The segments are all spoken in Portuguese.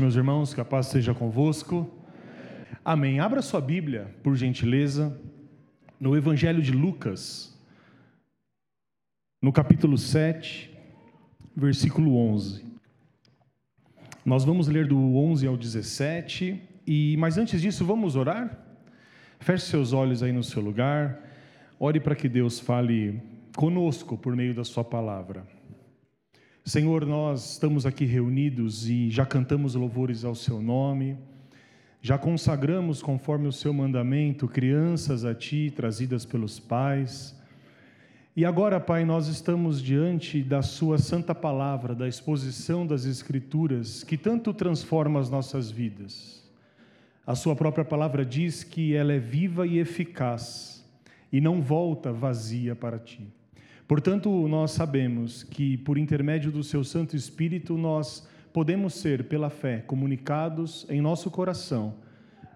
Meus irmãos, que a paz seja convosco. Amém. Abra sua Bíblia, por gentileza, no Evangelho de Lucas, no capítulo 7, versículo 11. Nós vamos ler do 11 ao 17, e mas antes disso, vamos orar? Feche seus olhos aí no seu lugar. Ore para que Deus fale conosco por meio da sua palavra. Senhor, nós estamos aqui reunidos e já cantamos louvores ao Seu nome, já consagramos, conforme o Seu mandamento, crianças a Ti, trazidas pelos pais. E agora, Pai, nós estamos diante da Sua santa palavra, da exposição das Escrituras, que tanto transforma as nossas vidas. A Sua própria palavra diz que ela é viva e eficaz e não volta vazia para Ti. Portanto, nós sabemos que, por intermédio do Seu Santo Espírito, nós podemos ser, pela fé, comunicados em nosso coração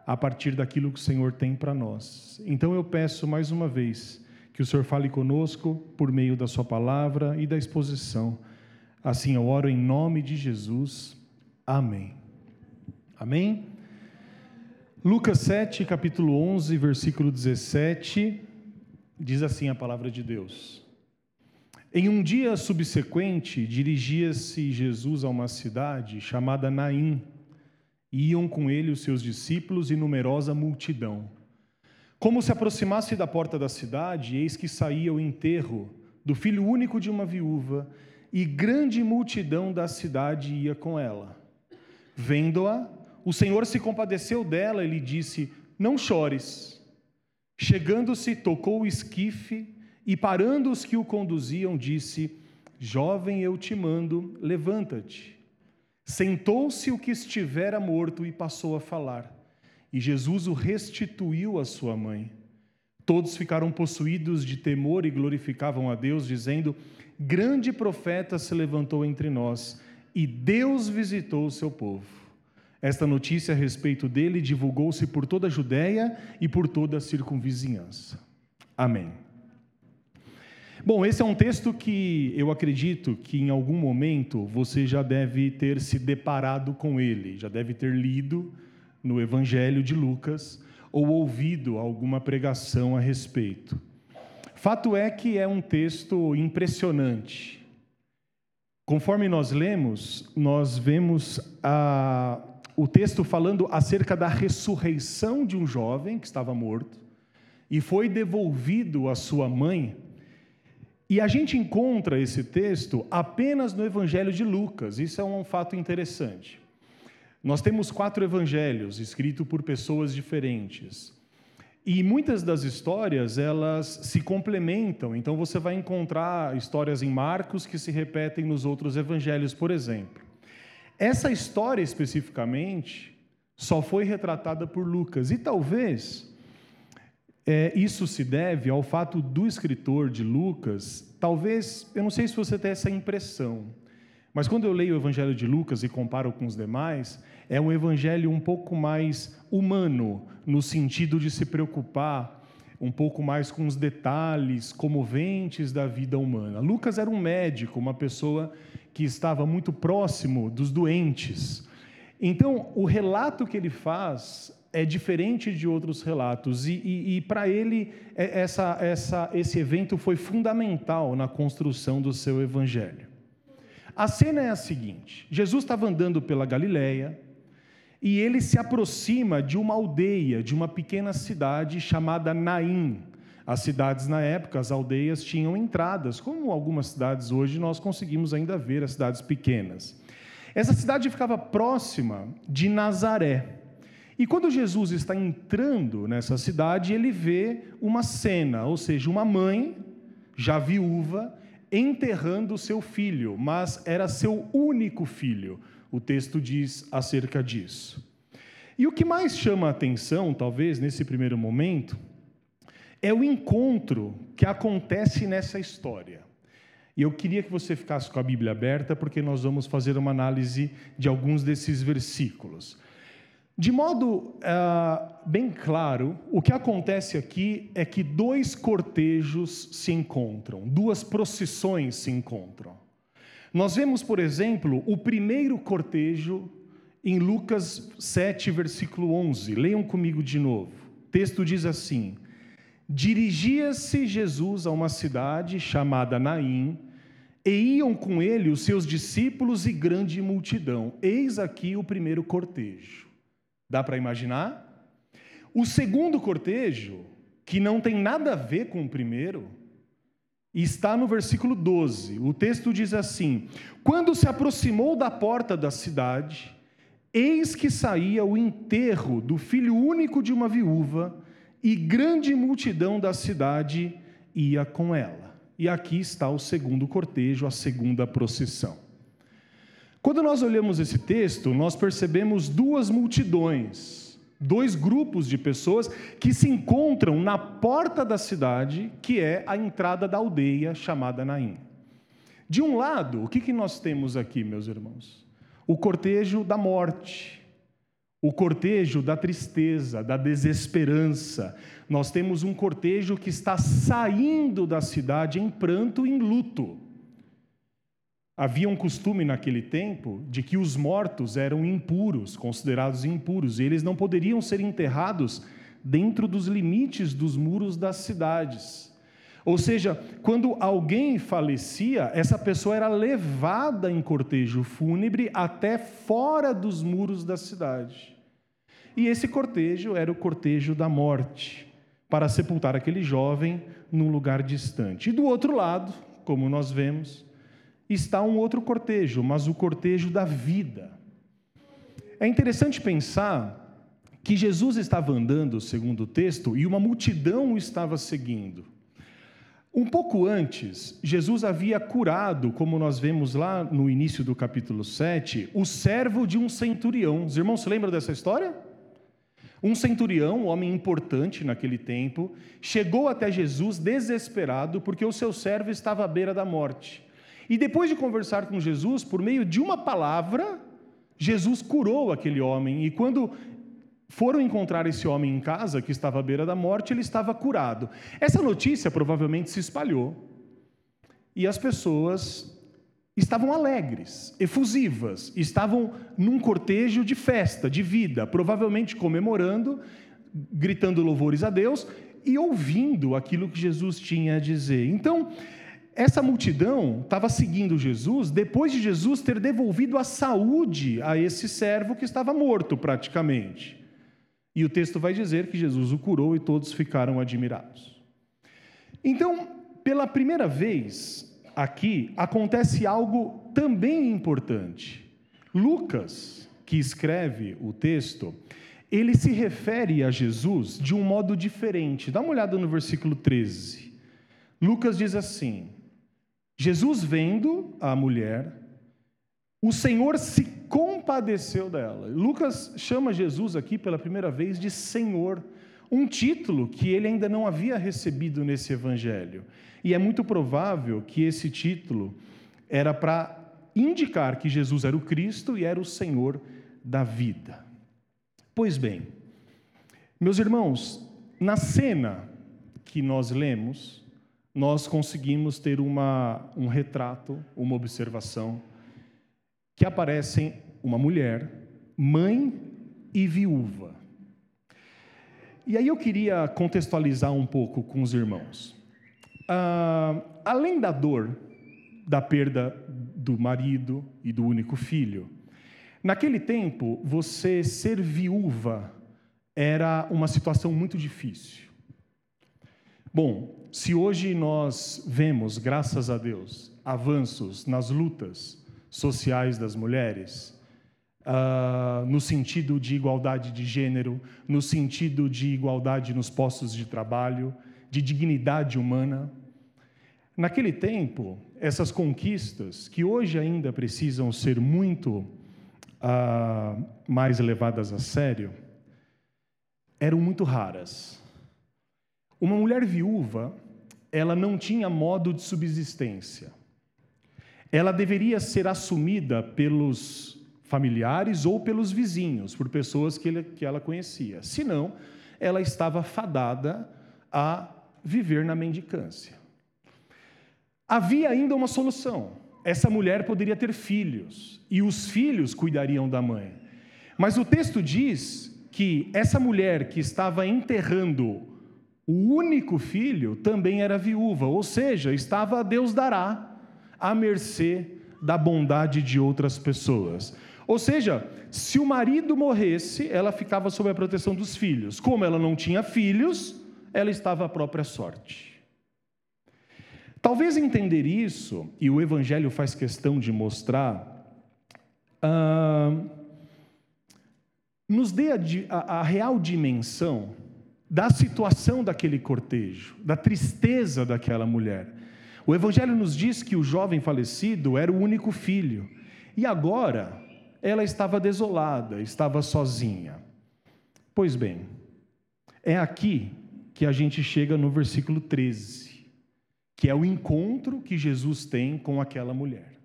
a partir daquilo que o Senhor tem para nós. Então, eu peço mais uma vez que o Senhor fale conosco por meio da Sua palavra e da exposição. Assim eu oro em nome de Jesus. Amém. Amém? Lucas 7, capítulo 11, versículo 17, diz assim a palavra de Deus. Em um dia subsequente, dirigia-se Jesus a uma cidade chamada Naim. Iam com ele os seus discípulos e numerosa multidão. Como se aproximasse da porta da cidade, eis que saía o enterro do filho único de uma viúva, e grande multidão da cidade ia com ela. Vendo-a, o Senhor se compadeceu dela e lhe disse: Não chores. Chegando-se, tocou o esquife e parando os que o conduziam, disse: Jovem, eu te mando, levanta-te. Sentou-se o que estivera morto e passou a falar. E Jesus o restituiu à sua mãe. Todos ficaram possuídos de temor e glorificavam a Deus, dizendo: Grande profeta se levantou entre nós, e Deus visitou o seu povo. Esta notícia a respeito dele divulgou-se por toda a Judéia e por toda a circunvizinhança. Amém. Bom, esse é um texto que eu acredito que em algum momento você já deve ter se deparado com ele, já deve ter lido no Evangelho de Lucas ou ouvido alguma pregação a respeito. Fato é que é um texto impressionante. Conforme nós lemos, nós vemos a, o texto falando acerca da ressurreição de um jovem que estava morto e foi devolvido à sua mãe e a gente encontra esse texto apenas no Evangelho de Lucas, isso é um fato interessante. Nós temos quatro evangelhos escritos por pessoas diferentes. E muitas das histórias, elas se complementam. Então você vai encontrar histórias em Marcos que se repetem nos outros evangelhos, por exemplo. Essa história especificamente só foi retratada por Lucas e talvez é, isso se deve ao fato do escritor de Lucas, talvez, eu não sei se você tem essa impressão, mas quando eu leio o Evangelho de Lucas e comparo com os demais, é um evangelho um pouco mais humano, no sentido de se preocupar um pouco mais com os detalhes comoventes da vida humana. Lucas era um médico, uma pessoa que estava muito próximo dos doentes. Então, o relato que ele faz é diferente de outros relatos. E, e, e para ele, é, essa, essa, esse evento foi fundamental na construção do seu evangelho. A cena é a seguinte: Jesus estava andando pela Galileia e ele se aproxima de uma aldeia, de uma pequena cidade chamada Naim. As cidades na época, as aldeias tinham entradas, como algumas cidades hoje nós conseguimos ainda ver as cidades pequenas. Essa cidade ficava próxima de Nazaré. E quando Jesus está entrando nessa cidade, ele vê uma cena, ou seja, uma mãe, já viúva, enterrando seu filho, mas era seu único filho. O texto diz acerca disso. E o que mais chama a atenção, talvez, nesse primeiro momento, é o encontro que acontece nessa história. E eu queria que você ficasse com a Bíblia aberta, porque nós vamos fazer uma análise de alguns desses versículos. De modo uh, bem claro, o que acontece aqui é que dois cortejos se encontram, duas procissões se encontram. Nós vemos, por exemplo, o primeiro cortejo em Lucas 7, versículo 11. Leiam comigo de novo. O texto diz assim: Dirigia-se Jesus a uma cidade chamada Naim, e iam com ele os seus discípulos e grande multidão. Eis aqui o primeiro cortejo. Dá para imaginar? O segundo cortejo, que não tem nada a ver com o primeiro, está no versículo 12. O texto diz assim: Quando se aproximou da porta da cidade, eis que saía o enterro do filho único de uma viúva, e grande multidão da cidade ia com ela. E aqui está o segundo cortejo, a segunda procissão. Quando nós olhamos esse texto, nós percebemos duas multidões dois grupos de pessoas que se encontram na porta da cidade, que é a entrada da aldeia chamada Naim. De um lado, o que, que nós temos aqui, meus irmãos? O cortejo da morte, o cortejo da tristeza, da desesperança. Nós temos um cortejo que está saindo da cidade em pranto e em luto. Havia um costume naquele tempo de que os mortos eram impuros, considerados impuros, e eles não poderiam ser enterrados dentro dos limites dos muros das cidades. Ou seja, quando alguém falecia, essa pessoa era levada em cortejo fúnebre até fora dos muros da cidade. E esse cortejo era o cortejo da morte, para sepultar aquele jovem num lugar distante. E do outro lado, como nós vemos, está um outro cortejo, mas o cortejo da vida. É interessante pensar que Jesus estava andando, segundo o texto, e uma multidão o estava seguindo. Um pouco antes, Jesus havia curado, como nós vemos lá no início do capítulo 7, o servo de um centurião. Os irmãos se lembram dessa história? Um centurião, um homem importante naquele tempo, chegou até Jesus desesperado porque o seu servo estava à beira da morte. E depois de conversar com Jesus, por meio de uma palavra, Jesus curou aquele homem. E quando foram encontrar esse homem em casa, que estava à beira da morte, ele estava curado. Essa notícia provavelmente se espalhou. E as pessoas estavam alegres, efusivas, estavam num cortejo de festa, de vida, provavelmente comemorando, gritando louvores a Deus e ouvindo aquilo que Jesus tinha a dizer. Então, essa multidão estava seguindo Jesus depois de Jesus ter devolvido a saúde a esse servo que estava morto praticamente. E o texto vai dizer que Jesus o curou e todos ficaram admirados. Então, pela primeira vez aqui, acontece algo também importante. Lucas, que escreve o texto, ele se refere a Jesus de um modo diferente. Dá uma olhada no versículo 13. Lucas diz assim: Jesus vendo a mulher, o Senhor se compadeceu dela. Lucas chama Jesus aqui pela primeira vez de Senhor, um título que ele ainda não havia recebido nesse evangelho. E é muito provável que esse título era para indicar que Jesus era o Cristo e era o Senhor da vida. Pois bem, meus irmãos, na cena que nós lemos, nós conseguimos ter uma, um retrato, uma observação, que aparecem uma mulher, mãe e viúva. E aí eu queria contextualizar um pouco com os irmãos. Ah, além da dor da perda do marido e do único filho, naquele tempo, você ser viúva era uma situação muito difícil. Bom, se hoje nós vemos, graças a Deus, avanços nas lutas sociais das mulheres, uh, no sentido de igualdade de gênero, no sentido de igualdade nos postos de trabalho, de dignidade humana, naquele tempo, essas conquistas, que hoje ainda precisam ser muito uh, mais levadas a sério, eram muito raras. Uma mulher viúva, ela não tinha modo de subsistência. Ela deveria ser assumida pelos familiares ou pelos vizinhos, por pessoas que, ele, que ela conhecia. Senão, ela estava fadada a viver na mendicância. Havia ainda uma solução. Essa mulher poderia ter filhos, e os filhos cuidariam da mãe. Mas o texto diz que essa mulher que estava enterrando o único filho também era viúva, ou seja, estava a Deus dará, à mercê da bondade de outras pessoas. Ou seja, se o marido morresse, ela ficava sob a proteção dos filhos. Como ela não tinha filhos, ela estava à própria sorte. Talvez entender isso, e o Evangelho faz questão de mostrar, ah, nos dê a, a, a real dimensão da situação daquele cortejo, da tristeza daquela mulher. O Evangelho nos diz que o jovem falecido era o único filho, e agora ela estava desolada, estava sozinha. Pois bem, é aqui que a gente chega no versículo 13, que é o encontro que Jesus tem com aquela mulher.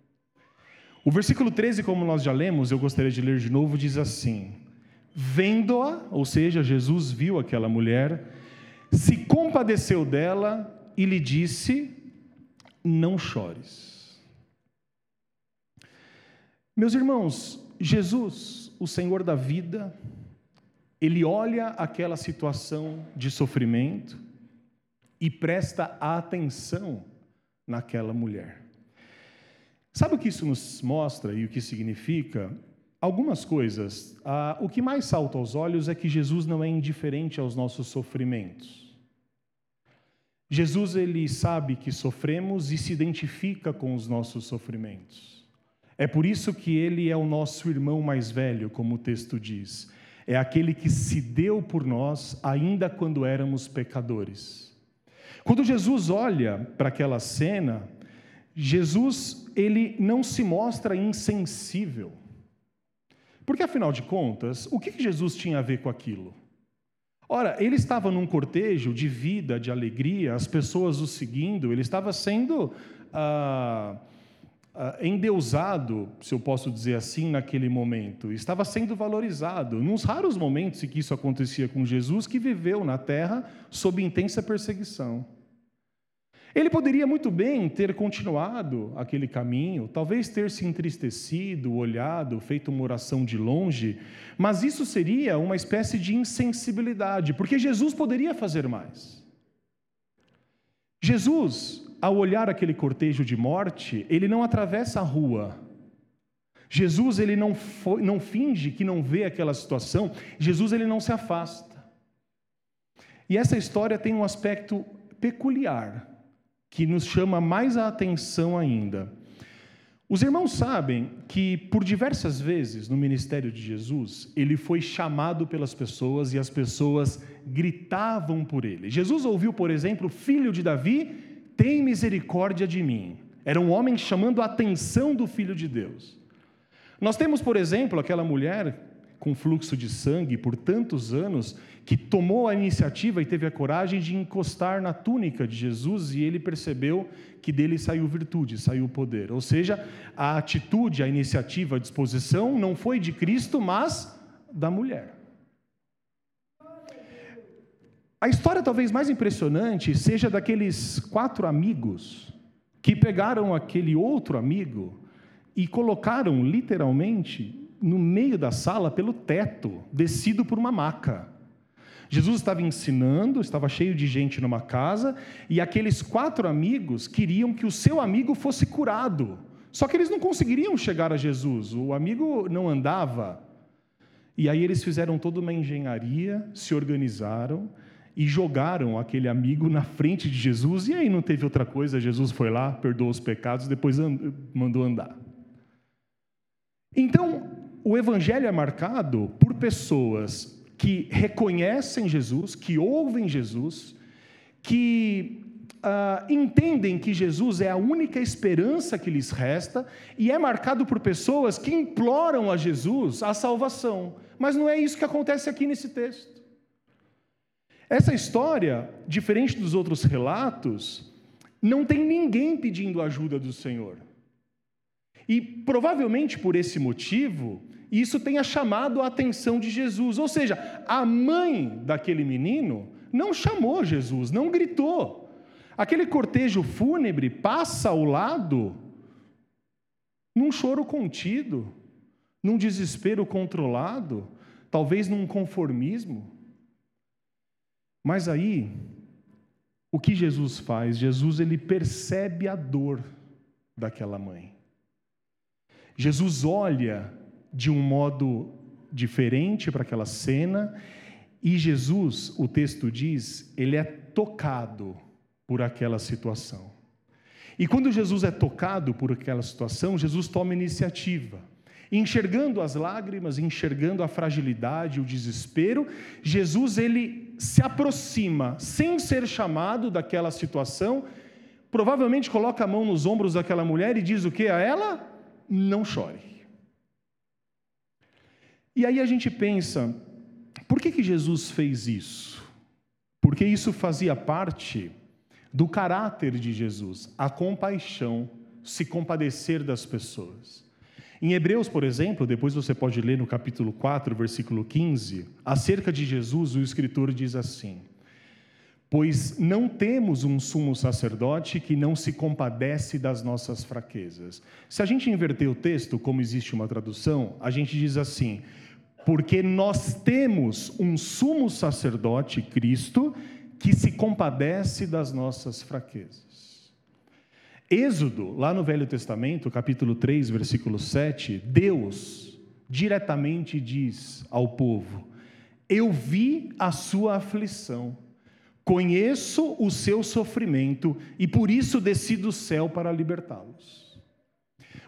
O versículo 13, como nós já lemos, eu gostaria de ler de novo, diz assim: Vendo-a, ou seja, Jesus viu aquela mulher, se compadeceu dela e lhe disse: Não chores. Meus irmãos, Jesus, o Senhor da vida, ele olha aquela situação de sofrimento e presta atenção naquela mulher. Sabe o que isso nos mostra e o que significa? Algumas coisas. Ah, o que mais salta aos olhos é que Jesus não é indiferente aos nossos sofrimentos. Jesus ele sabe que sofremos e se identifica com os nossos sofrimentos. É por isso que ele é o nosso irmão mais velho, como o texto diz. É aquele que se deu por nós ainda quando éramos pecadores. Quando Jesus olha para aquela cena, Jesus ele não se mostra insensível. Porque afinal de contas, o que Jesus tinha a ver com aquilo? Ora, ele estava num cortejo de vida, de alegria, as pessoas o seguindo, ele estava sendo ah, uh, endeusado, se eu posso dizer assim, naquele momento, estava sendo valorizado. Nos raros momentos em que isso acontecia com Jesus, que viveu na terra sob intensa perseguição. Ele poderia muito bem ter continuado aquele caminho, talvez ter se entristecido, olhado, feito uma oração de longe, mas isso seria uma espécie de insensibilidade, porque Jesus poderia fazer mais. Jesus ao olhar aquele cortejo de morte, ele não atravessa a rua. Jesus ele não, foi, não finge que não vê aquela situação. Jesus ele não se afasta. E essa história tem um aspecto peculiar que nos chama mais a atenção ainda. Os irmãos sabem que por diversas vezes no ministério de Jesus, ele foi chamado pelas pessoas e as pessoas gritavam por ele. Jesus ouviu, por exemplo, filho de Davi, tem misericórdia de mim. Era um homem chamando a atenção do Filho de Deus. Nós temos, por exemplo, aquela mulher com fluxo de sangue por tantos anos, que tomou a iniciativa e teve a coragem de encostar na túnica de Jesus e ele percebeu que dele saiu virtude, saiu poder. Ou seja, a atitude, a iniciativa, a disposição não foi de Cristo, mas da mulher. A história talvez mais impressionante seja daqueles quatro amigos que pegaram aquele outro amigo e colocaram literalmente no meio da sala pelo teto, descido por uma maca. Jesus estava ensinando, estava cheio de gente numa casa, e aqueles quatro amigos queriam que o seu amigo fosse curado. Só que eles não conseguiriam chegar a Jesus, o amigo não andava. E aí eles fizeram toda uma engenharia, se organizaram, e jogaram aquele amigo na frente de Jesus, e aí não teve outra coisa, Jesus foi lá, perdoou os pecados, depois mandou andar. Então, o evangelho é marcado por pessoas que reconhecem Jesus, que ouvem Jesus, que uh, entendem que Jesus é a única esperança que lhes resta, e é marcado por pessoas que imploram a Jesus a salvação. Mas não é isso que acontece aqui nesse texto. Essa história, diferente dos outros relatos, não tem ninguém pedindo ajuda do Senhor. E provavelmente por esse motivo, isso tenha chamado a atenção de Jesus. Ou seja, a mãe daquele menino não chamou Jesus, não gritou. Aquele cortejo fúnebre passa ao lado num choro contido, num desespero controlado, talvez num conformismo. Mas aí, o que Jesus faz? Jesus ele percebe a dor daquela mãe. Jesus olha de um modo diferente para aquela cena e Jesus, o texto diz, ele é tocado por aquela situação. E quando Jesus é tocado por aquela situação, Jesus toma iniciativa. Enxergando as lágrimas, enxergando a fragilidade, o desespero, Jesus ele se aproxima, sem ser chamado daquela situação, provavelmente coloca a mão nos ombros daquela mulher e diz o que a ela? Não chore. E aí a gente pensa, por que, que Jesus fez isso? Porque isso fazia parte do caráter de Jesus, a compaixão, se compadecer das pessoas. Em Hebreus, por exemplo, depois você pode ler no capítulo 4, versículo 15, acerca de Jesus, o escritor diz assim: Pois não temos um sumo sacerdote que não se compadece das nossas fraquezas. Se a gente inverter o texto, como existe uma tradução, a gente diz assim: Porque nós temos um sumo sacerdote, Cristo, que se compadece das nossas fraquezas. Êxodo, lá no Velho Testamento, capítulo 3, versículo 7, Deus diretamente diz ao povo: Eu vi a sua aflição, conheço o seu sofrimento e por isso desci do céu para libertá-los.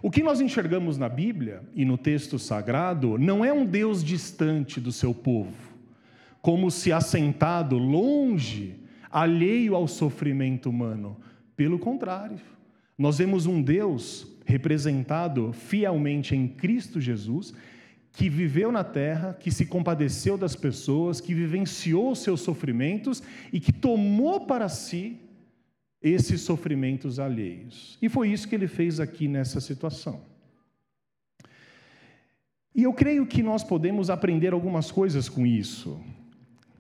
O que nós enxergamos na Bíblia e no texto sagrado não é um Deus distante do seu povo como se assentado longe, alheio ao sofrimento humano. Pelo contrário, nós vemos um Deus representado fielmente em Cristo Jesus, que viveu na terra, que se compadeceu das pessoas, que vivenciou seus sofrimentos e que tomou para si esses sofrimentos alheios. E foi isso que ele fez aqui nessa situação. E eu creio que nós podemos aprender algumas coisas com isso.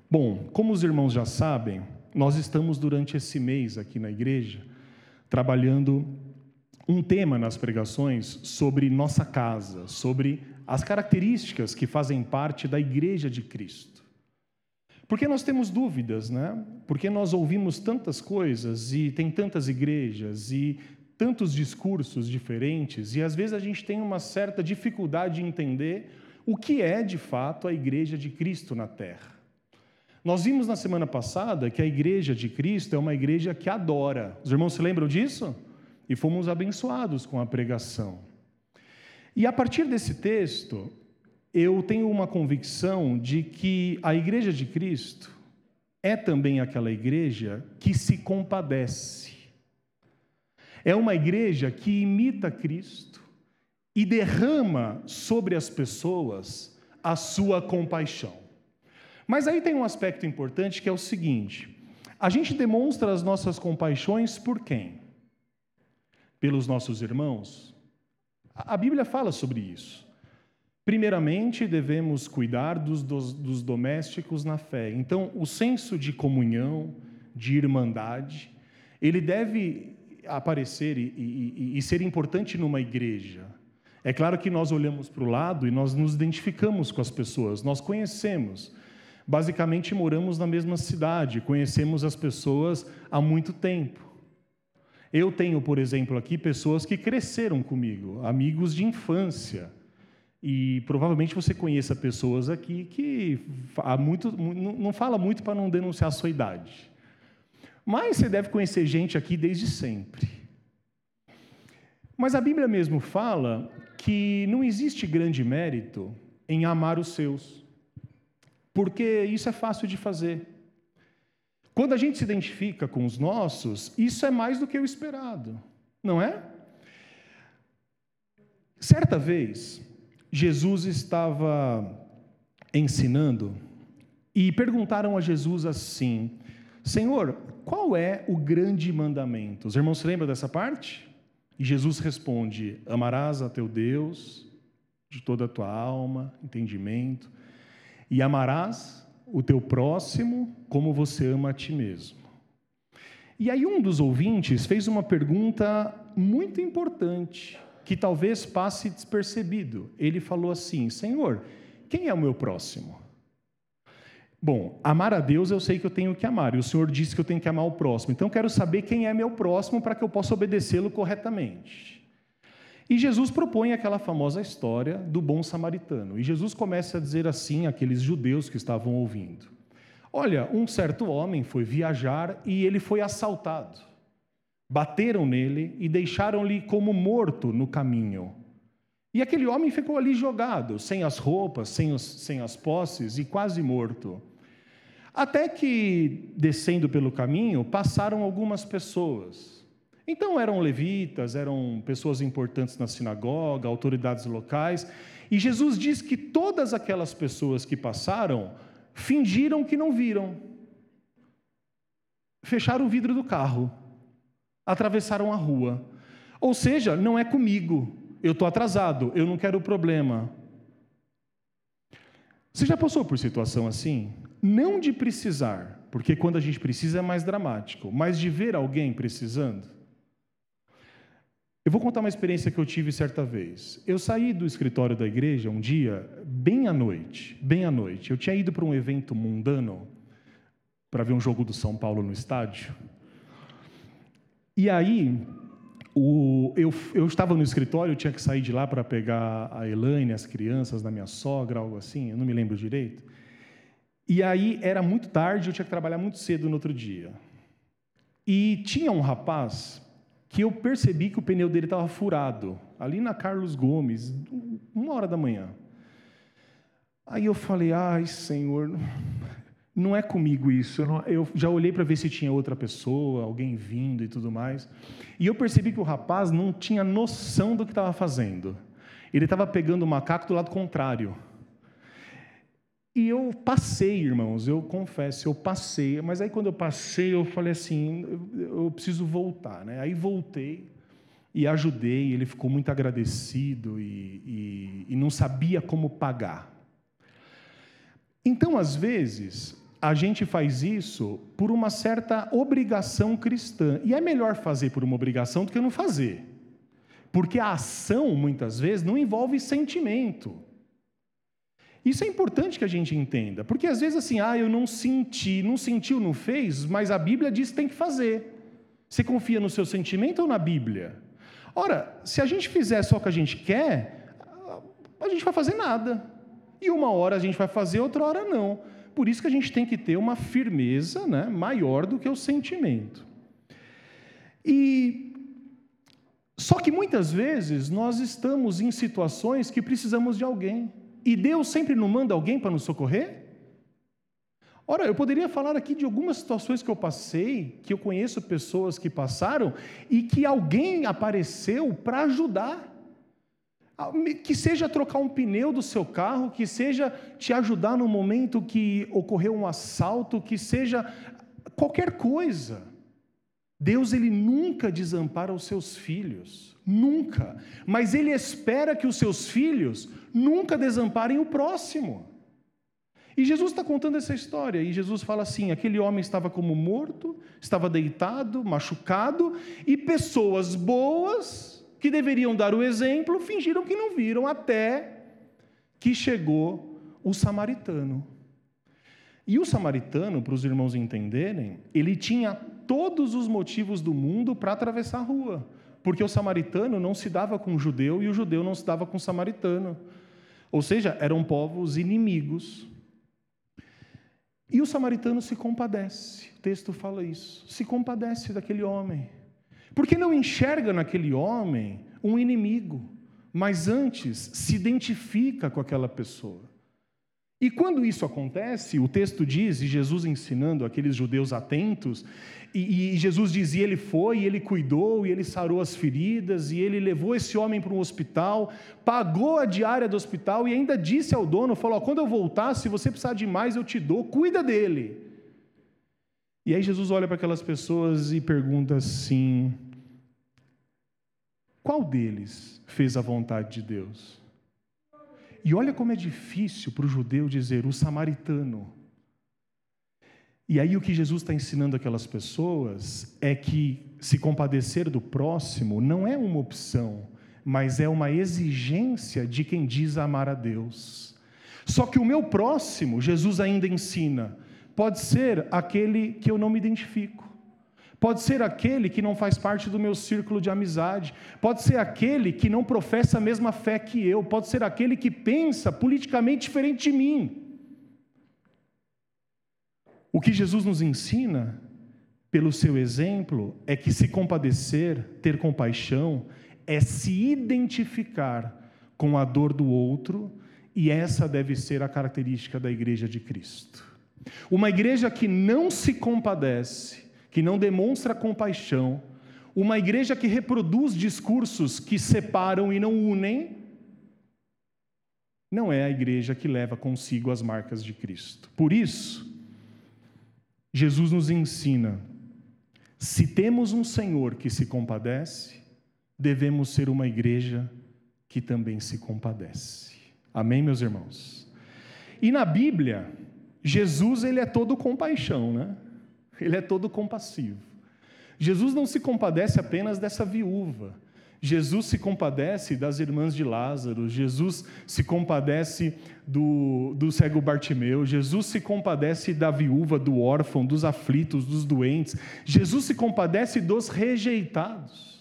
Bom, como os irmãos já sabem, nós estamos durante esse mês aqui na igreja trabalhando um tema nas pregações sobre nossa casa, sobre as características que fazem parte da igreja de Cristo. Porque nós temos dúvidas, né? Porque nós ouvimos tantas coisas e tem tantas igrejas e tantos discursos diferentes e às vezes a gente tem uma certa dificuldade de entender o que é de fato a igreja de Cristo na terra. Nós vimos na semana passada que a igreja de Cristo é uma igreja que adora. Os irmãos se lembram disso? E fomos abençoados com a pregação. E a partir desse texto, eu tenho uma convicção de que a igreja de Cristo é também aquela igreja que se compadece. É uma igreja que imita Cristo e derrama sobre as pessoas a sua compaixão. Mas aí tem um aspecto importante que é o seguinte: a gente demonstra as nossas compaixões por quem? Pelos nossos irmãos? A Bíblia fala sobre isso. Primeiramente, devemos cuidar dos, dos, dos domésticos na fé. Então, o senso de comunhão, de irmandade, ele deve aparecer e, e, e ser importante numa igreja. É claro que nós olhamos para o lado e nós nos identificamos com as pessoas, nós conhecemos, Basicamente, moramos na mesma cidade, conhecemos as pessoas há muito tempo. Eu tenho, por exemplo, aqui pessoas que cresceram comigo, amigos de infância. E provavelmente você conheça pessoas aqui que há muito, não fala muito para não denunciar a sua idade. Mas você deve conhecer gente aqui desde sempre. Mas a Bíblia mesmo fala que não existe grande mérito em amar os seus porque isso é fácil de fazer. Quando a gente se identifica com os nossos, isso é mais do que o esperado, não é? Certa vez, Jesus estava ensinando e perguntaram a Jesus assim: Senhor, qual é o grande mandamento? Os irmãos se lembram dessa parte? E Jesus responde: Amarás a teu Deus de toda a tua alma, entendimento e amarás o teu próximo como você ama a ti mesmo. E aí um dos ouvintes fez uma pergunta muito importante. que talvez passe despercebido. Ele falou assim: Senhor, quem é o meu próximo? Bom, amar a Deus eu sei que eu tenho que amar, e o Senhor disse que eu tenho que amar o próximo, então quero saber quem é meu próximo para que eu possa obedecê-lo corretamente. E Jesus propõe aquela famosa história do bom samaritano. E Jesus começa a dizer assim àqueles judeus que estavam ouvindo: Olha, um certo homem foi viajar e ele foi assaltado. Bateram nele e deixaram-lhe como morto no caminho. E aquele homem ficou ali jogado, sem as roupas, sem, os, sem as posses e quase morto. Até que, descendo pelo caminho, passaram algumas pessoas. Então eram levitas, eram pessoas importantes na sinagoga, autoridades locais, e Jesus diz que todas aquelas pessoas que passaram fingiram que não viram. Fecharam o vidro do carro, atravessaram a rua. Ou seja, não é comigo, eu estou atrasado, eu não quero problema. Você já passou por situação assim? Não de precisar, porque quando a gente precisa é mais dramático, mas de ver alguém precisando. Eu vou contar uma experiência que eu tive certa vez. Eu saí do escritório da igreja um dia, bem à noite, bem à noite. Eu tinha ido para um evento mundano para ver um jogo do São Paulo no estádio. E aí, o, eu, eu, estava no escritório, eu tinha que sair de lá para pegar a Elaine, as crianças da minha sogra, algo assim, eu não me lembro direito. E aí era muito tarde, eu tinha que trabalhar muito cedo no outro dia. E tinha um rapaz que eu percebi que o pneu dele estava furado, ali na Carlos Gomes, uma hora da manhã. Aí eu falei, ai Senhor, não é comigo isso. Eu, não, eu já olhei para ver se tinha outra pessoa, alguém vindo e tudo mais. E eu percebi que o rapaz não tinha noção do que estava fazendo. Ele estava pegando o macaco do lado contrário. E eu passei, irmãos, eu confesso, eu passei, mas aí quando eu passei, eu falei assim, eu, preciso voltar, né? Aí voltei e ajudei, ele ficou muito agradecido e, e, e não sabia como pagar. Então, às vezes, a gente faz isso por uma certa obrigação cristã, e é melhor fazer por uma obrigação do que não fazer, porque a ação, muitas vezes, não envolve sentimento. Isso é importante que a gente entenda, porque às vezes assim, ah, eu não senti, não sentiu, não fez, mas a Bíblia diz que tem que fazer. Você confia no seu sentimento ou na Bíblia? Ora, se a gente fizer só o que a gente quer, a gente vai fazer nada. E uma hora a gente vai fazer, outra hora não. Por isso que a gente tem que ter uma firmeza né, maior do que o sentimento. E só que muitas vezes nós estamos em situações que precisamos de alguém. E Deus sempre não manda alguém para nos socorrer? Ora, eu poderia falar aqui de algumas situações que eu passei, que eu conheço pessoas que passaram e que alguém apareceu para ajudar. Ah, que seja trocar um pneu do seu carro, que seja te ajudar no momento que ocorreu um assalto, que seja qualquer coisa. Deus ele nunca desampara os seus filhos, nunca. Mas ele espera que os seus filhos nunca desamparem o próximo. E Jesus está contando essa história, e Jesus fala assim: aquele homem estava como morto, estava deitado, machucado, e pessoas boas, que deveriam dar o exemplo, fingiram que não viram, até que chegou o samaritano. E o samaritano, para os irmãos entenderem, ele tinha todos os motivos do mundo para atravessar a rua, porque o samaritano não se dava com o judeu e o judeu não se dava com o samaritano. Ou seja, eram povos inimigos. E o samaritano se compadece, o texto fala isso, se compadece daquele homem, porque não enxerga naquele homem um inimigo, mas antes se identifica com aquela pessoa. E quando isso acontece, o texto diz, e Jesus ensinando aqueles judeus atentos, e, e, Jesus dizia: ele foi, e ele cuidou, e ele sarou as feridas, e ele levou esse homem para um hospital, pagou a diária do hospital, e ainda disse ao dono: falou, quando eu voltar, se você precisar de mais, eu te dou, cuida dele. E aí Jesus olha para aquelas pessoas e pergunta assim: qual deles fez a vontade de Deus? E olha como é difícil para o judeu dizer o samaritano. E aí o que Jesus está ensinando aquelas pessoas é que se compadecer do próximo não é uma opção, mas é uma exigência de quem diz amar a Deus. Só que o meu próximo, Jesus ainda ensina, pode ser aquele que eu não me identifico. Pode ser aquele que não faz parte do meu círculo de amizade, pode ser aquele que não professa a mesma fé que eu, pode ser aquele que pensa politicamente diferente de mim. O que Jesus nos ensina, pelo seu exemplo, é que se compadecer, ter compaixão, é se identificar com a dor do outro, e essa deve ser a característica da igreja de Cristo. Uma igreja que não se compadece, que não demonstra compaixão, uma igreja que reproduz discursos que separam e não unem, não é a igreja que leva consigo as marcas de Cristo. Por isso, Jesus nos ensina: se temos um Senhor que se compadece, devemos ser uma igreja que também se compadece. Amém, meus irmãos? E na Bíblia, Jesus ele é todo compaixão, né? Ele é todo compassivo. Jesus não se compadece apenas dessa viúva. Jesus se compadece das irmãs de Lázaro, Jesus se compadece do, do cego Bartimeu, Jesus se compadece da viúva, do órfão, dos aflitos, dos doentes, Jesus se compadece dos rejeitados.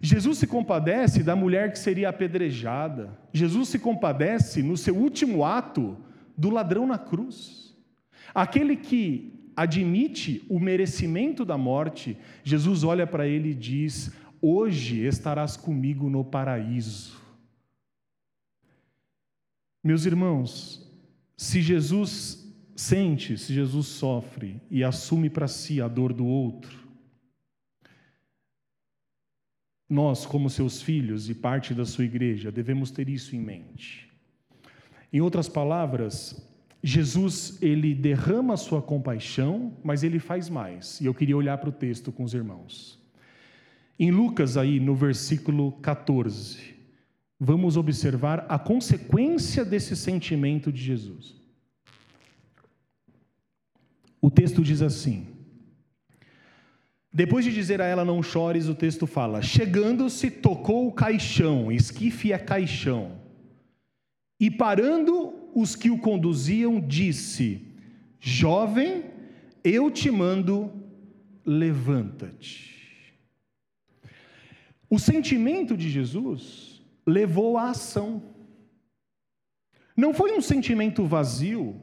Jesus se compadece da mulher que seria apedrejada, Jesus se compadece no seu último ato do ladrão na cruz. Aquele que admite o merecimento da morte, Jesus olha para ele e diz: Hoje estarás comigo no paraíso. Meus irmãos, se Jesus sente, se Jesus sofre e assume para si a dor do outro, nós, como seus filhos e parte da sua igreja, devemos ter isso em mente. Em outras palavras, Jesus, ele derrama a sua compaixão, mas ele faz mais. E eu queria olhar para o texto com os irmãos. Em Lucas, aí, no versículo 14, vamos observar a consequência desse sentimento de Jesus. O texto diz assim: depois de dizer a ela não chores, o texto fala: chegando-se, tocou o caixão, esquife é caixão, e parando os que o conduziam, disse: Jovem, eu te mando, levanta-te. O sentimento de Jesus levou à ação. Não foi um sentimento vazio,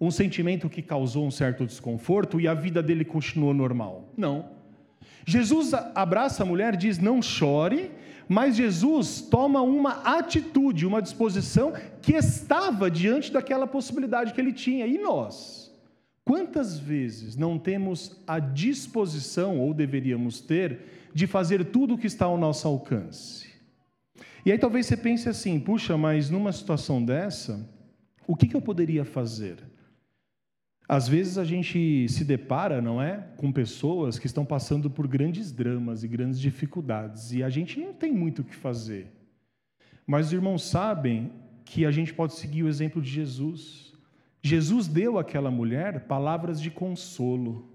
um sentimento que causou um certo desconforto e a vida dele continuou normal. Não. Jesus abraça a mulher diz: Não chore, mas Jesus toma uma atitude, uma disposição que estava diante daquela possibilidade que ele tinha. E nós? Quantas vezes não temos a disposição, ou deveríamos ter, de fazer tudo o que está ao nosso alcance? E aí talvez você pense assim: puxa, mas numa situação dessa, o que eu poderia fazer? Às vezes a gente se depara, não é, com pessoas que estão passando por grandes dramas e grandes dificuldades e a gente não tem muito o que fazer. Mas os irmãos sabem que a gente pode seguir o exemplo de Jesus. Jesus deu àquela mulher palavras de consolo.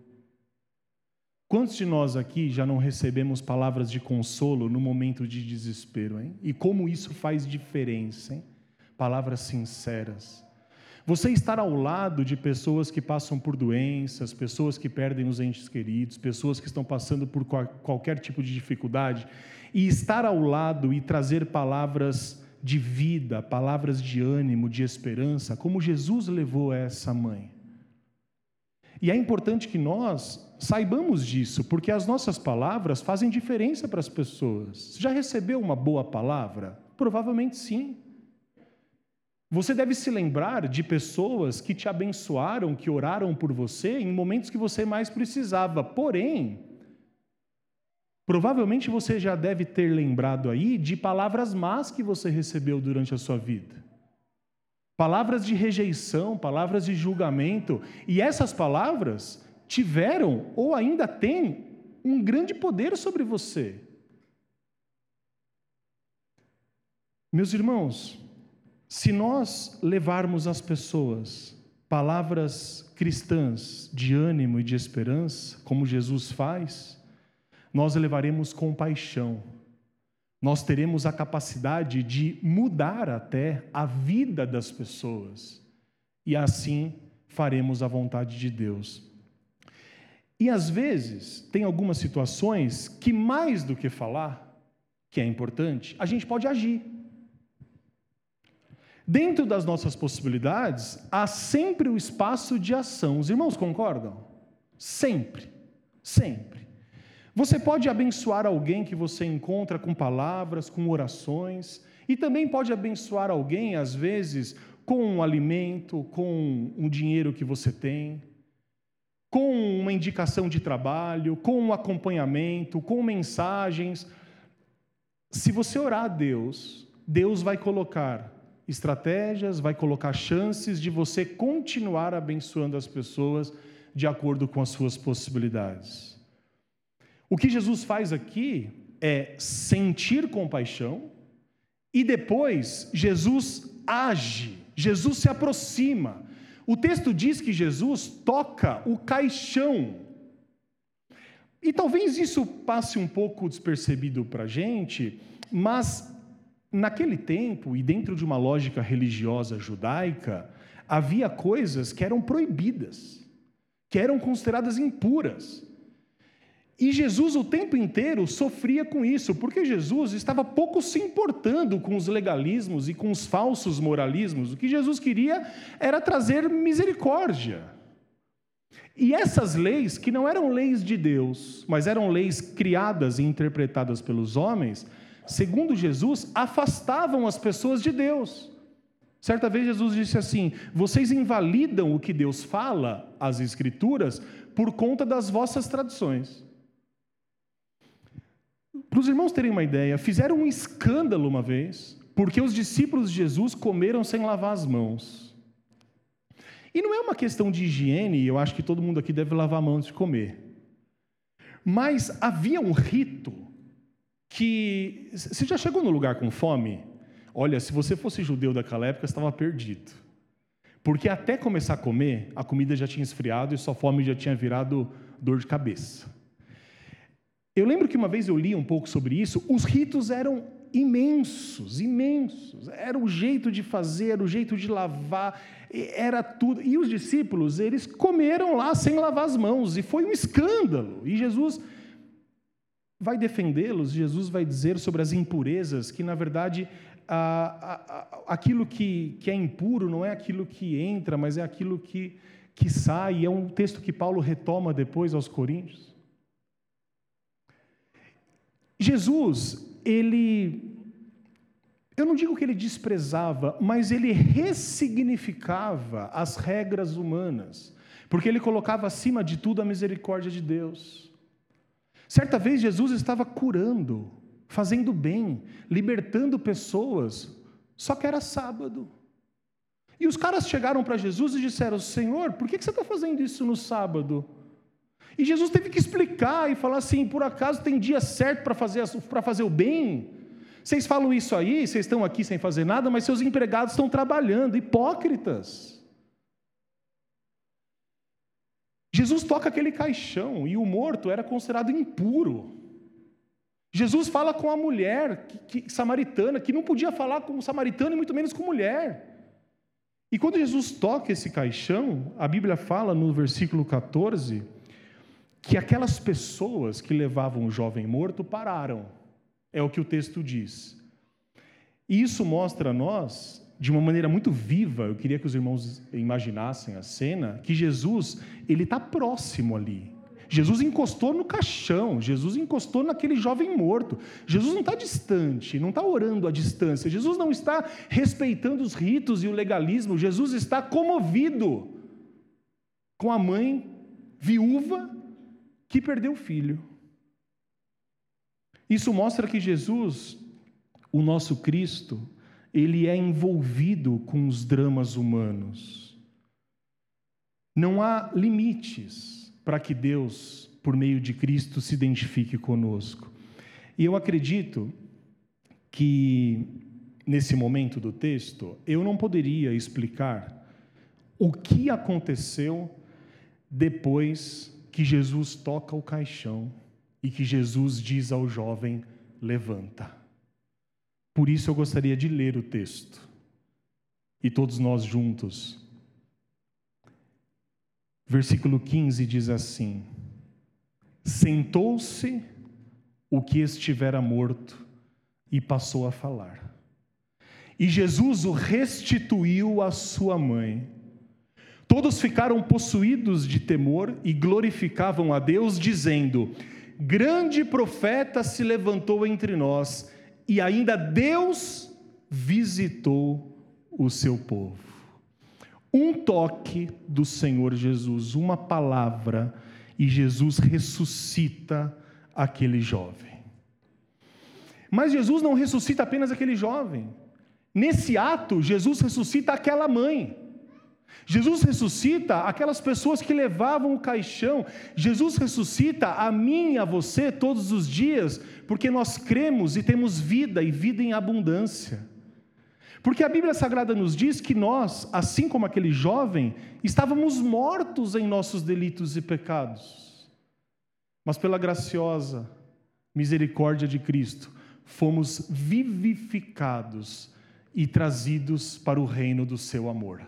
Quantos de nós aqui já não recebemos palavras de consolo no momento de desespero, hein? E como isso faz diferença, hein? Palavras sinceras. Você estar ao lado de pessoas que passam por doenças, pessoas que perdem os entes queridos, pessoas que estão passando por qualquer tipo de dificuldade, e estar ao lado e trazer palavras de vida, palavras de ânimo, de esperança, como Jesus levou essa mãe. E é importante que nós saibamos disso, porque as nossas palavras fazem diferença para as pessoas. Você já recebeu uma boa palavra? Provavelmente sim. Você deve se lembrar de pessoas que te abençoaram, que oraram por você em momentos que você mais precisava. Porém, provavelmente você já deve ter lembrado aí de palavras más que você recebeu durante a sua vida. Palavras de rejeição, palavras de julgamento. E essas palavras tiveram ou ainda têm um grande poder sobre você. Meus irmãos, se nós levarmos às pessoas palavras cristãs de ânimo e de esperança, como Jesus faz, nós levaremos compaixão, nós teremos a capacidade de mudar até a vida das pessoas. E assim faremos a vontade de Deus. E às vezes, tem algumas situações que, mais do que falar, que é importante, a gente pode agir. Dentro das nossas possibilidades, há sempre o espaço de ação. Os irmãos concordam? Sempre, sempre. Você pode abençoar alguém que você encontra com palavras, com orações, e também pode abençoar alguém, às vezes, com um alimento, com um dinheiro que você tem, com uma indicação de trabalho, com um acompanhamento, com mensagens. Se você orar a Deus, Deus vai colocar estratégias, vai colocar chances de você continuar abençoando as pessoas de acordo com as suas possibilidades. O que Jesus faz aqui é sentir compaixão e depois Jesus age, Jesus se aproxima. O texto diz que Jesus toca o caixão. E talvez isso passe um pouco despercebido para a gente, mas naquele tempo, e dentro de uma lógica religiosa judaica, havia coisas que eram proibidas, que eram consideradas impuras. E Jesus o tempo inteiro sofria com isso, porque Jesus estava pouco se importando com os legalismos e com os falsos moralismos. O que Jesus queria era trazer misericórdia. E essas leis, que não eram leis de Deus, mas eram leis criadas e interpretadas pelos homens, segundo Jesus, afastavam as pessoas de Deus. Certa vez Jesus disse assim: Vocês invalidam o que Deus fala, as Escrituras, por conta das vossas tradições. Para os irmãos terem uma ideia, fizeram um escândalo uma vez, porque os discípulos de Jesus comeram sem lavar as mãos. E não é uma questão de higiene, eu acho que todo mundo aqui deve lavar a mão antes de comer. Mas havia um rito que. Você já chegou no lugar com fome? Olha, se você fosse judeu daquela época, estava perdido. Porque até começar a comer, a comida já tinha esfriado e sua fome já tinha virado dor de cabeça. Eu lembro que uma vez eu li um pouco sobre isso, os ritos eram imensos, imensos. Era o jeito de fazer, o jeito de lavar, era tudo. E os discípulos, eles comeram lá sem lavar as mãos, e foi um escândalo. E Jesus vai defendê-los, Jesus vai dizer sobre as impurezas, que na verdade aquilo que, que é impuro não é aquilo que entra, mas é aquilo que, que sai. É um texto que Paulo retoma depois aos Coríntios. Jesus, ele, eu não digo que ele desprezava, mas ele ressignificava as regras humanas, porque ele colocava acima de tudo a misericórdia de Deus. Certa vez Jesus estava curando, fazendo bem, libertando pessoas, só que era sábado. E os caras chegaram para Jesus e disseram: Senhor, por que você está fazendo isso no sábado? E Jesus teve que explicar e falar assim: por acaso tem dia certo para fazer, fazer o bem? Vocês falam isso aí, vocês estão aqui sem fazer nada, mas seus empregados estão trabalhando, hipócritas. Jesus toca aquele caixão e o morto era considerado impuro. Jesus fala com a mulher que, que, samaritana, que não podia falar com samaritano e muito menos com mulher. E quando Jesus toca esse caixão, a Bíblia fala no versículo 14 que aquelas pessoas que levavam o jovem morto pararam. É o que o texto diz. E isso mostra a nós, de uma maneira muito viva, eu queria que os irmãos imaginassem a cena, que Jesus, ele está próximo ali. Jesus encostou no caixão, Jesus encostou naquele jovem morto. Jesus não está distante, não está orando à distância. Jesus não está respeitando os ritos e o legalismo. Jesus está comovido com a mãe viúva que perdeu o filho. Isso mostra que Jesus, o nosso Cristo, ele é envolvido com os dramas humanos. Não há limites para que Deus, por meio de Cristo, se identifique conosco. E eu acredito que, nesse momento do texto, eu não poderia explicar o que aconteceu depois que Jesus toca o caixão e que Jesus diz ao jovem: levanta. Por isso eu gostaria de ler o texto. E todos nós juntos. Versículo 15 diz assim: Sentou-se o que estivera morto e passou a falar. E Jesus o restituiu à sua mãe. Todos ficaram possuídos de temor e glorificavam a Deus, dizendo: Grande profeta se levantou entre nós, e ainda Deus visitou o seu povo. Um toque do Senhor Jesus, uma palavra, e Jesus ressuscita aquele jovem. Mas Jesus não ressuscita apenas aquele jovem. Nesse ato, Jesus ressuscita aquela mãe. Jesus ressuscita aquelas pessoas que levavam o caixão. Jesus ressuscita a mim e a você todos os dias, porque nós cremos e temos vida e vida em abundância. Porque a Bíblia Sagrada nos diz que nós, assim como aquele jovem, estávamos mortos em nossos delitos e pecados. Mas pela graciosa misericórdia de Cristo, fomos vivificados e trazidos para o reino do seu amor.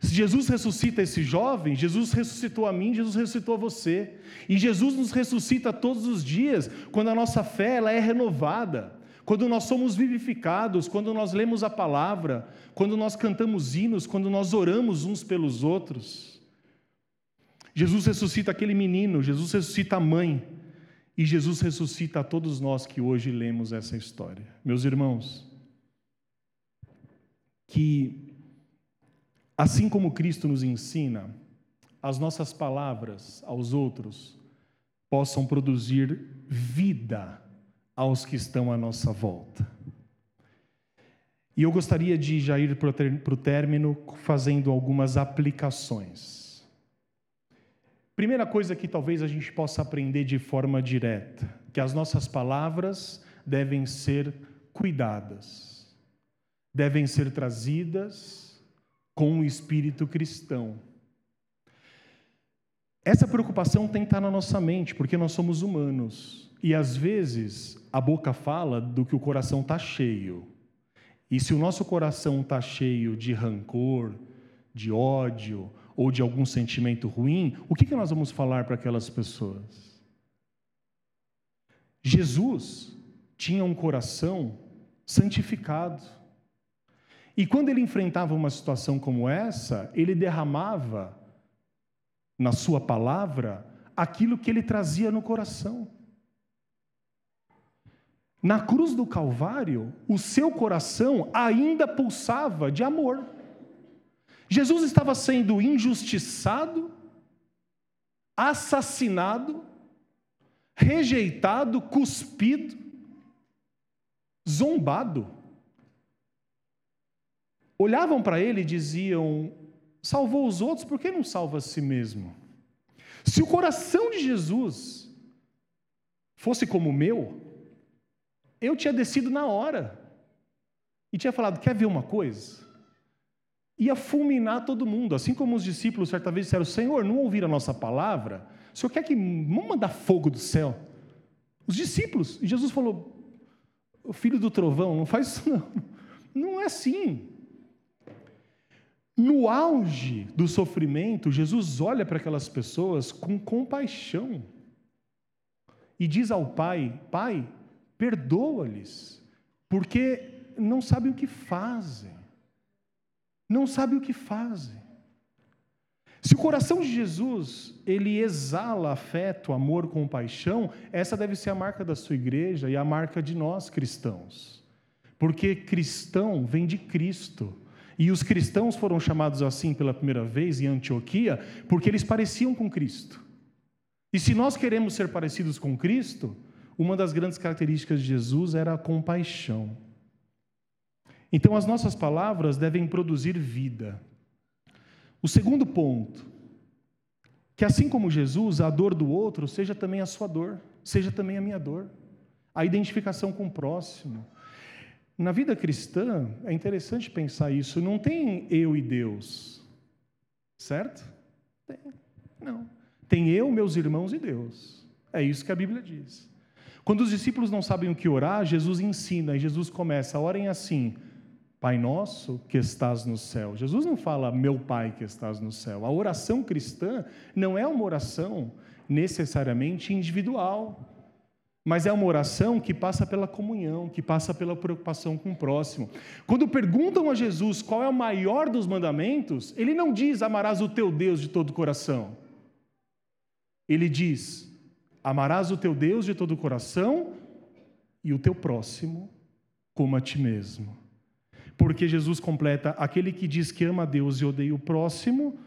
Se Jesus ressuscita esse jovem, Jesus ressuscitou a mim, Jesus ressuscitou a você. E Jesus nos ressuscita todos os dias, quando a nossa fé ela é renovada, quando nós somos vivificados, quando nós lemos a palavra, quando nós cantamos hinos, quando nós oramos uns pelos outros. Jesus ressuscita aquele menino, Jesus ressuscita a mãe, e Jesus ressuscita a todos nós que hoje lemos essa história. Meus irmãos, que Assim como Cristo nos ensina, as nossas palavras aos outros possam produzir vida aos que estão à nossa volta. E eu gostaria de já ir para o término fazendo algumas aplicações. Primeira coisa que talvez a gente possa aprender de forma direta, que as nossas palavras devem ser cuidadas, devem ser trazidas com o espírito cristão. Essa preocupação tem que estar na nossa mente, porque nós somos humanos. E às vezes a boca fala do que o coração está cheio. E se o nosso coração está cheio de rancor, de ódio ou de algum sentimento ruim, o que, que nós vamos falar para aquelas pessoas? Jesus tinha um coração santificado. E quando ele enfrentava uma situação como essa, ele derramava na sua palavra aquilo que ele trazia no coração. Na cruz do Calvário, o seu coração ainda pulsava de amor. Jesus estava sendo injustiçado, assassinado, rejeitado, cuspido, zombado olhavam para ele e diziam: salvou os outros, por que não salva a si mesmo? Se o coração de Jesus fosse como o meu, eu tinha descido na hora e tinha falado: quer ver uma coisa? Ia fulminar todo mundo, assim como os discípulos certa vez disseram: Senhor, não ouviram a nossa palavra? O Senhor quer que vamos mandar fogo do céu? Os discípulos, e Jesus falou: o filho do trovão, não faz isso não. Não é assim. No auge do sofrimento, Jesus olha para aquelas pessoas com compaixão e diz ao Pai: Pai, perdoa-lhes, porque não sabem o que fazem. Não sabem o que fazem. Se o coração de Jesus ele exala afeto, amor, compaixão, essa deve ser a marca da sua igreja e a marca de nós cristãos. Porque cristão vem de Cristo. E os cristãos foram chamados assim pela primeira vez em Antioquia porque eles pareciam com Cristo. E se nós queremos ser parecidos com Cristo, uma das grandes características de Jesus era a compaixão. Então, as nossas palavras devem produzir vida. O segundo ponto, que assim como Jesus, a dor do outro seja também a sua dor, seja também a minha dor. A identificação com o próximo, na vida cristã, é interessante pensar isso. Não tem eu e Deus, certo? Tem. Não. Tem eu, meus irmãos e Deus. É isso que a Bíblia diz. Quando os discípulos não sabem o que orar, Jesus ensina e Jesus começa: orem assim, Pai nosso que estás no céu. Jesus não fala meu Pai que estás no céu. A oração cristã não é uma oração necessariamente individual, mas é uma oração que passa pela comunhão, que passa pela preocupação com o próximo. Quando perguntam a Jesus qual é o maior dos mandamentos, ele não diz amarás o teu Deus de todo o coração. Ele diz: amarás o teu Deus de todo o coração e o teu próximo como a ti mesmo. Porque Jesus completa: aquele que diz que ama a Deus e odeia o próximo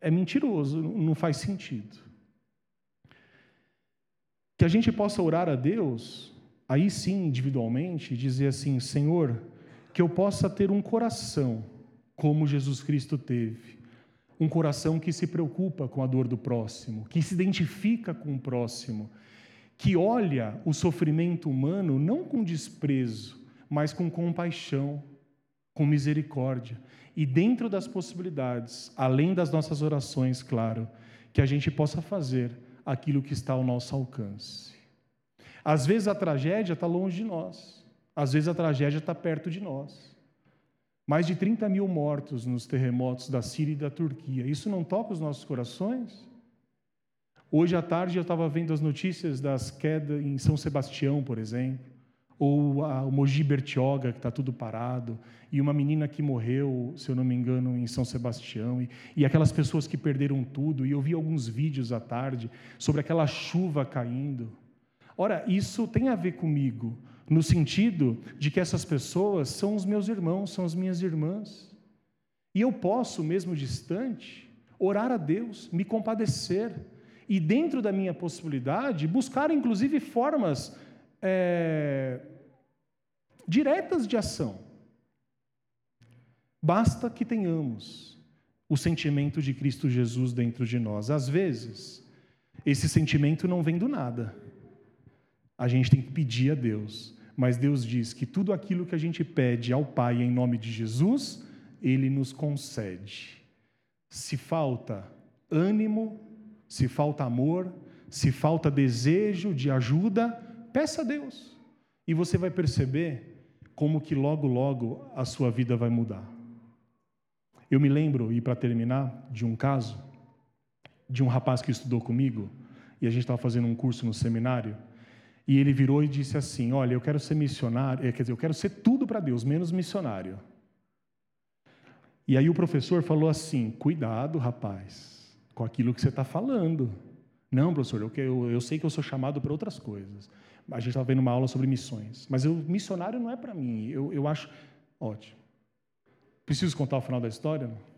é mentiroso, não faz sentido. Que a gente possa orar a Deus, aí sim, individualmente, dizer assim: Senhor, que eu possa ter um coração como Jesus Cristo teve um coração que se preocupa com a dor do próximo, que se identifica com o próximo, que olha o sofrimento humano não com desprezo, mas com compaixão, com misericórdia. E dentro das possibilidades, além das nossas orações, claro, que a gente possa fazer aquilo que está ao nosso alcance. Às vezes a tragédia está longe de nós, às vezes a tragédia está perto de nós. Mais de 30 mil mortos nos terremotos da Síria e da Turquia. Isso não toca os nossos corações? Hoje à tarde eu estava vendo as notícias das quedas em São Sebastião, por exemplo, ou a, o Mogi Bertioga, que está tudo parado, e uma menina que morreu, se eu não me engano, em São Sebastião, e, e aquelas pessoas que perderam tudo. E eu vi alguns vídeos à tarde sobre aquela chuva caindo. Ora, isso tem a ver comigo, no sentido de que essas pessoas são os meus irmãos, são as minhas irmãs. E eu posso, mesmo distante, orar a Deus, me compadecer, e dentro da minha possibilidade, buscar inclusive formas é, diretas de ação. Basta que tenhamos o sentimento de Cristo Jesus dentro de nós. Às vezes, esse sentimento não vem do nada. A gente tem que pedir a Deus. Mas Deus diz que tudo aquilo que a gente pede ao Pai em nome de Jesus, Ele nos concede. Se falta ânimo, se falta amor, se falta desejo de ajuda, peça a Deus. E você vai perceber como que logo, logo a sua vida vai mudar. Eu me lembro, e para terminar, de um caso, de um rapaz que estudou comigo, e a gente estava fazendo um curso no seminário, e ele virou e disse assim: Olha, eu quero ser missionário, eh, quer dizer, eu quero ser tudo para Deus, menos missionário. E aí o professor falou assim: Cuidado, rapaz, com aquilo que você está falando. Não, professor, eu, eu, eu sei que eu sou chamado para outras coisas. A gente estava vendo uma aula sobre missões. Mas o missionário não é para mim. Eu, eu acho. Ótimo. Preciso contar o final da história? Não?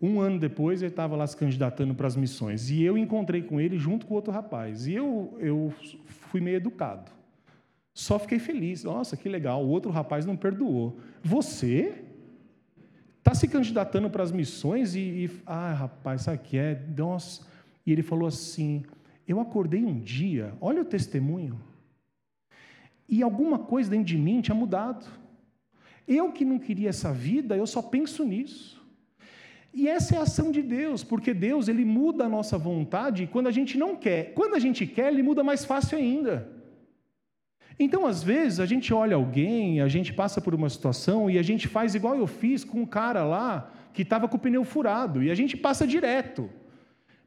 Um ano depois, ele estava lá se candidatando para as missões. E eu encontrei com ele junto com outro rapaz. E eu, eu fui meio educado. Só fiquei feliz. Nossa, que legal. O outro rapaz não perdoou. Você está se candidatando para as missões e, e. Ah, rapaz, sabe o que é? Nossa. E ele falou assim: Eu acordei um dia, olha o testemunho, e alguma coisa dentro de mim tinha mudado. Eu que não queria essa vida, eu só penso nisso. E essa é a ação de Deus, porque Deus ele muda a nossa vontade quando a gente não quer. Quando a gente quer, ele muda mais fácil ainda. Então, às vezes, a gente olha alguém, a gente passa por uma situação e a gente faz igual eu fiz com um cara lá que estava com o pneu furado, e a gente passa direto.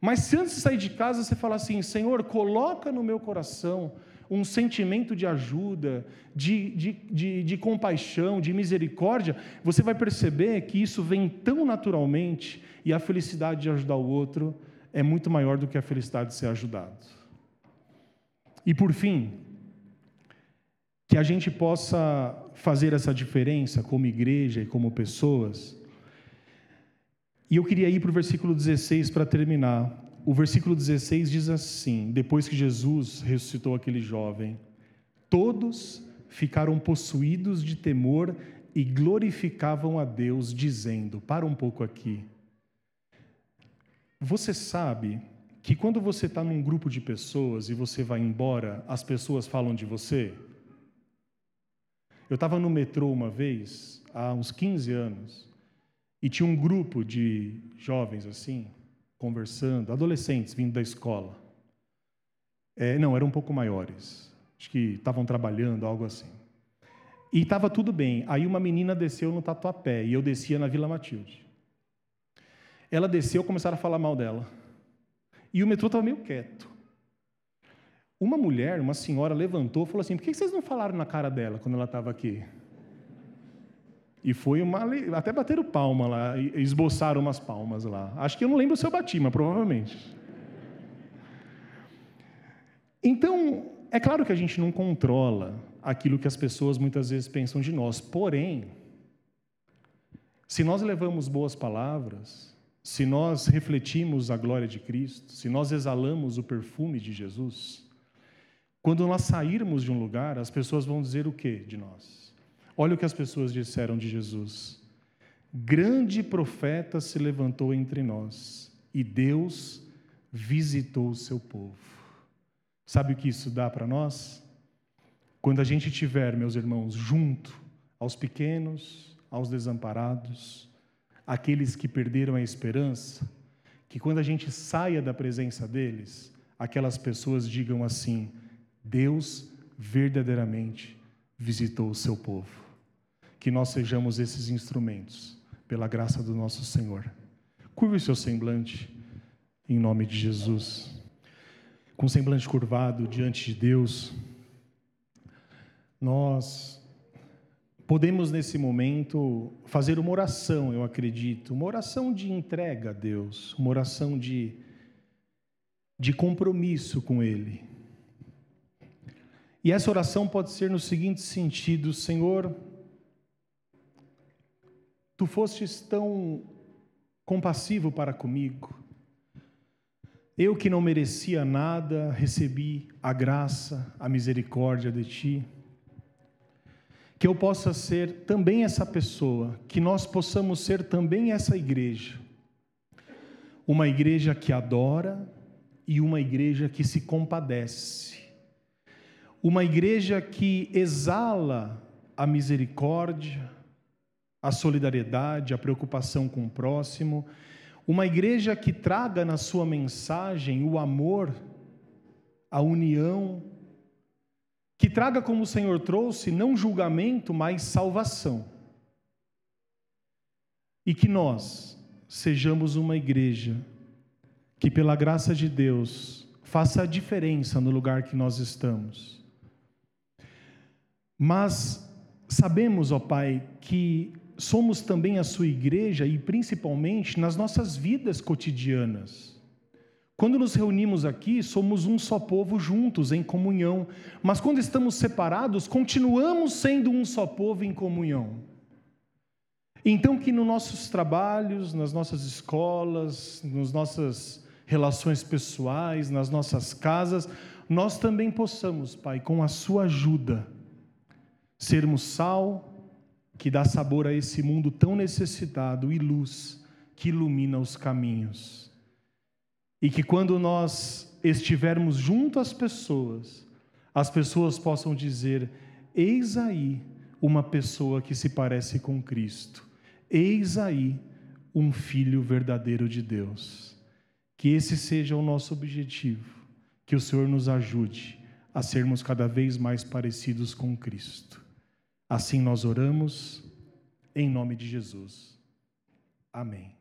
Mas se antes de sair de casa você fala assim: Senhor, coloca no meu coração um sentimento de ajuda, de, de, de, de, compaixão, de misericórdia, você vai perceber que isso vem tão naturalmente e a felicidade de ajudar o outro é muito maior do que a felicidade de ser ajudado. E por fim, que a gente possa fazer essa diferença como igreja e como pessoas. E eu queria ir para o versículo 16 para terminar o versículo 16 diz assim: depois que Jesus ressuscitou aquele jovem, todos ficaram possuídos de temor e glorificavam a Deus, dizendo: Para um pouco aqui. Você sabe que quando você está num grupo de pessoas e você vai embora, as pessoas falam de você? Eu estava no metrô uma vez, há uns 15 anos, e tinha um grupo de jovens assim, conversando, adolescentes vindo da escola. É, não, eram um pouco maiores. Acho que estavam trabalhando, algo assim. E estava tudo bem. Aí uma menina desceu no Tatuapé e eu descia na Vila Matilde. Ela desceu, começaram a falar mal dela. E o metrô estava meio quieto. Uma mulher, uma senhora, levantou e falou assim: por que vocês não falaram na cara dela quando ela estava aqui? E foi uma. Até bateram palma lá, esboçaram umas palmas lá. Acho que eu não lembro se eu bati, mas provavelmente. Então, é claro que a gente não controla aquilo que as pessoas muitas vezes pensam de nós, porém, se nós levamos boas palavras, se nós refletimos a glória de Cristo, se nós exalamos o perfume de Jesus, quando nós sairmos de um lugar, as pessoas vão dizer o que de nós? Olha o que as pessoas disseram de Jesus. Grande profeta se levantou entre nós e Deus visitou o seu povo. Sabe o que isso dá para nós? Quando a gente tiver, meus irmãos, junto aos pequenos, aos desamparados, aqueles que perderam a esperança, que quando a gente saia da presença deles, aquelas pessoas digam assim: Deus verdadeiramente visitou o seu povo. Que nós sejamos esses instrumentos, pela graça do nosso Senhor. Curve o seu semblante, em nome de Jesus. Com o semblante curvado diante de Deus, nós podemos nesse momento fazer uma oração, eu acredito, uma oração de entrega a Deus, uma oração de, de compromisso com Ele. E essa oração pode ser no seguinte sentido: Senhor, tu fostes tão compassivo para comigo. Eu que não merecia nada, recebi a graça, a misericórdia de ti. Que eu possa ser também essa pessoa, que nós possamos ser também essa igreja. Uma igreja que adora e uma igreja que se compadece uma igreja que exala a misericórdia, a solidariedade, a preocupação com o próximo, uma igreja que traga na sua mensagem o amor, a união, que traga como o Senhor trouxe, não julgamento, mas salvação. E que nós sejamos uma igreja que, pela graça de Deus, faça a diferença no lugar que nós estamos mas sabemos, ó Pai, que somos também a Sua igreja e principalmente nas nossas vidas cotidianas. Quando nos reunimos aqui, somos um só povo juntos, em comunhão, mas quando estamos separados, continuamos sendo um só povo em comunhão. Então, que nos nossos trabalhos, nas nossas escolas, nas nossas relações pessoais, nas nossas casas, nós também possamos, Pai, com a Sua ajuda, sermos sal que dá sabor a esse mundo tão necessitado e luz que ilumina os caminhos. E que quando nós estivermos junto às pessoas, as pessoas possam dizer: Eis aí uma pessoa que se parece com Cristo, eis aí um filho verdadeiro de Deus. Que esse seja o nosso objetivo, que o Senhor nos ajude a sermos cada vez mais parecidos com Cristo. Assim nós oramos, em nome de Jesus. Amém.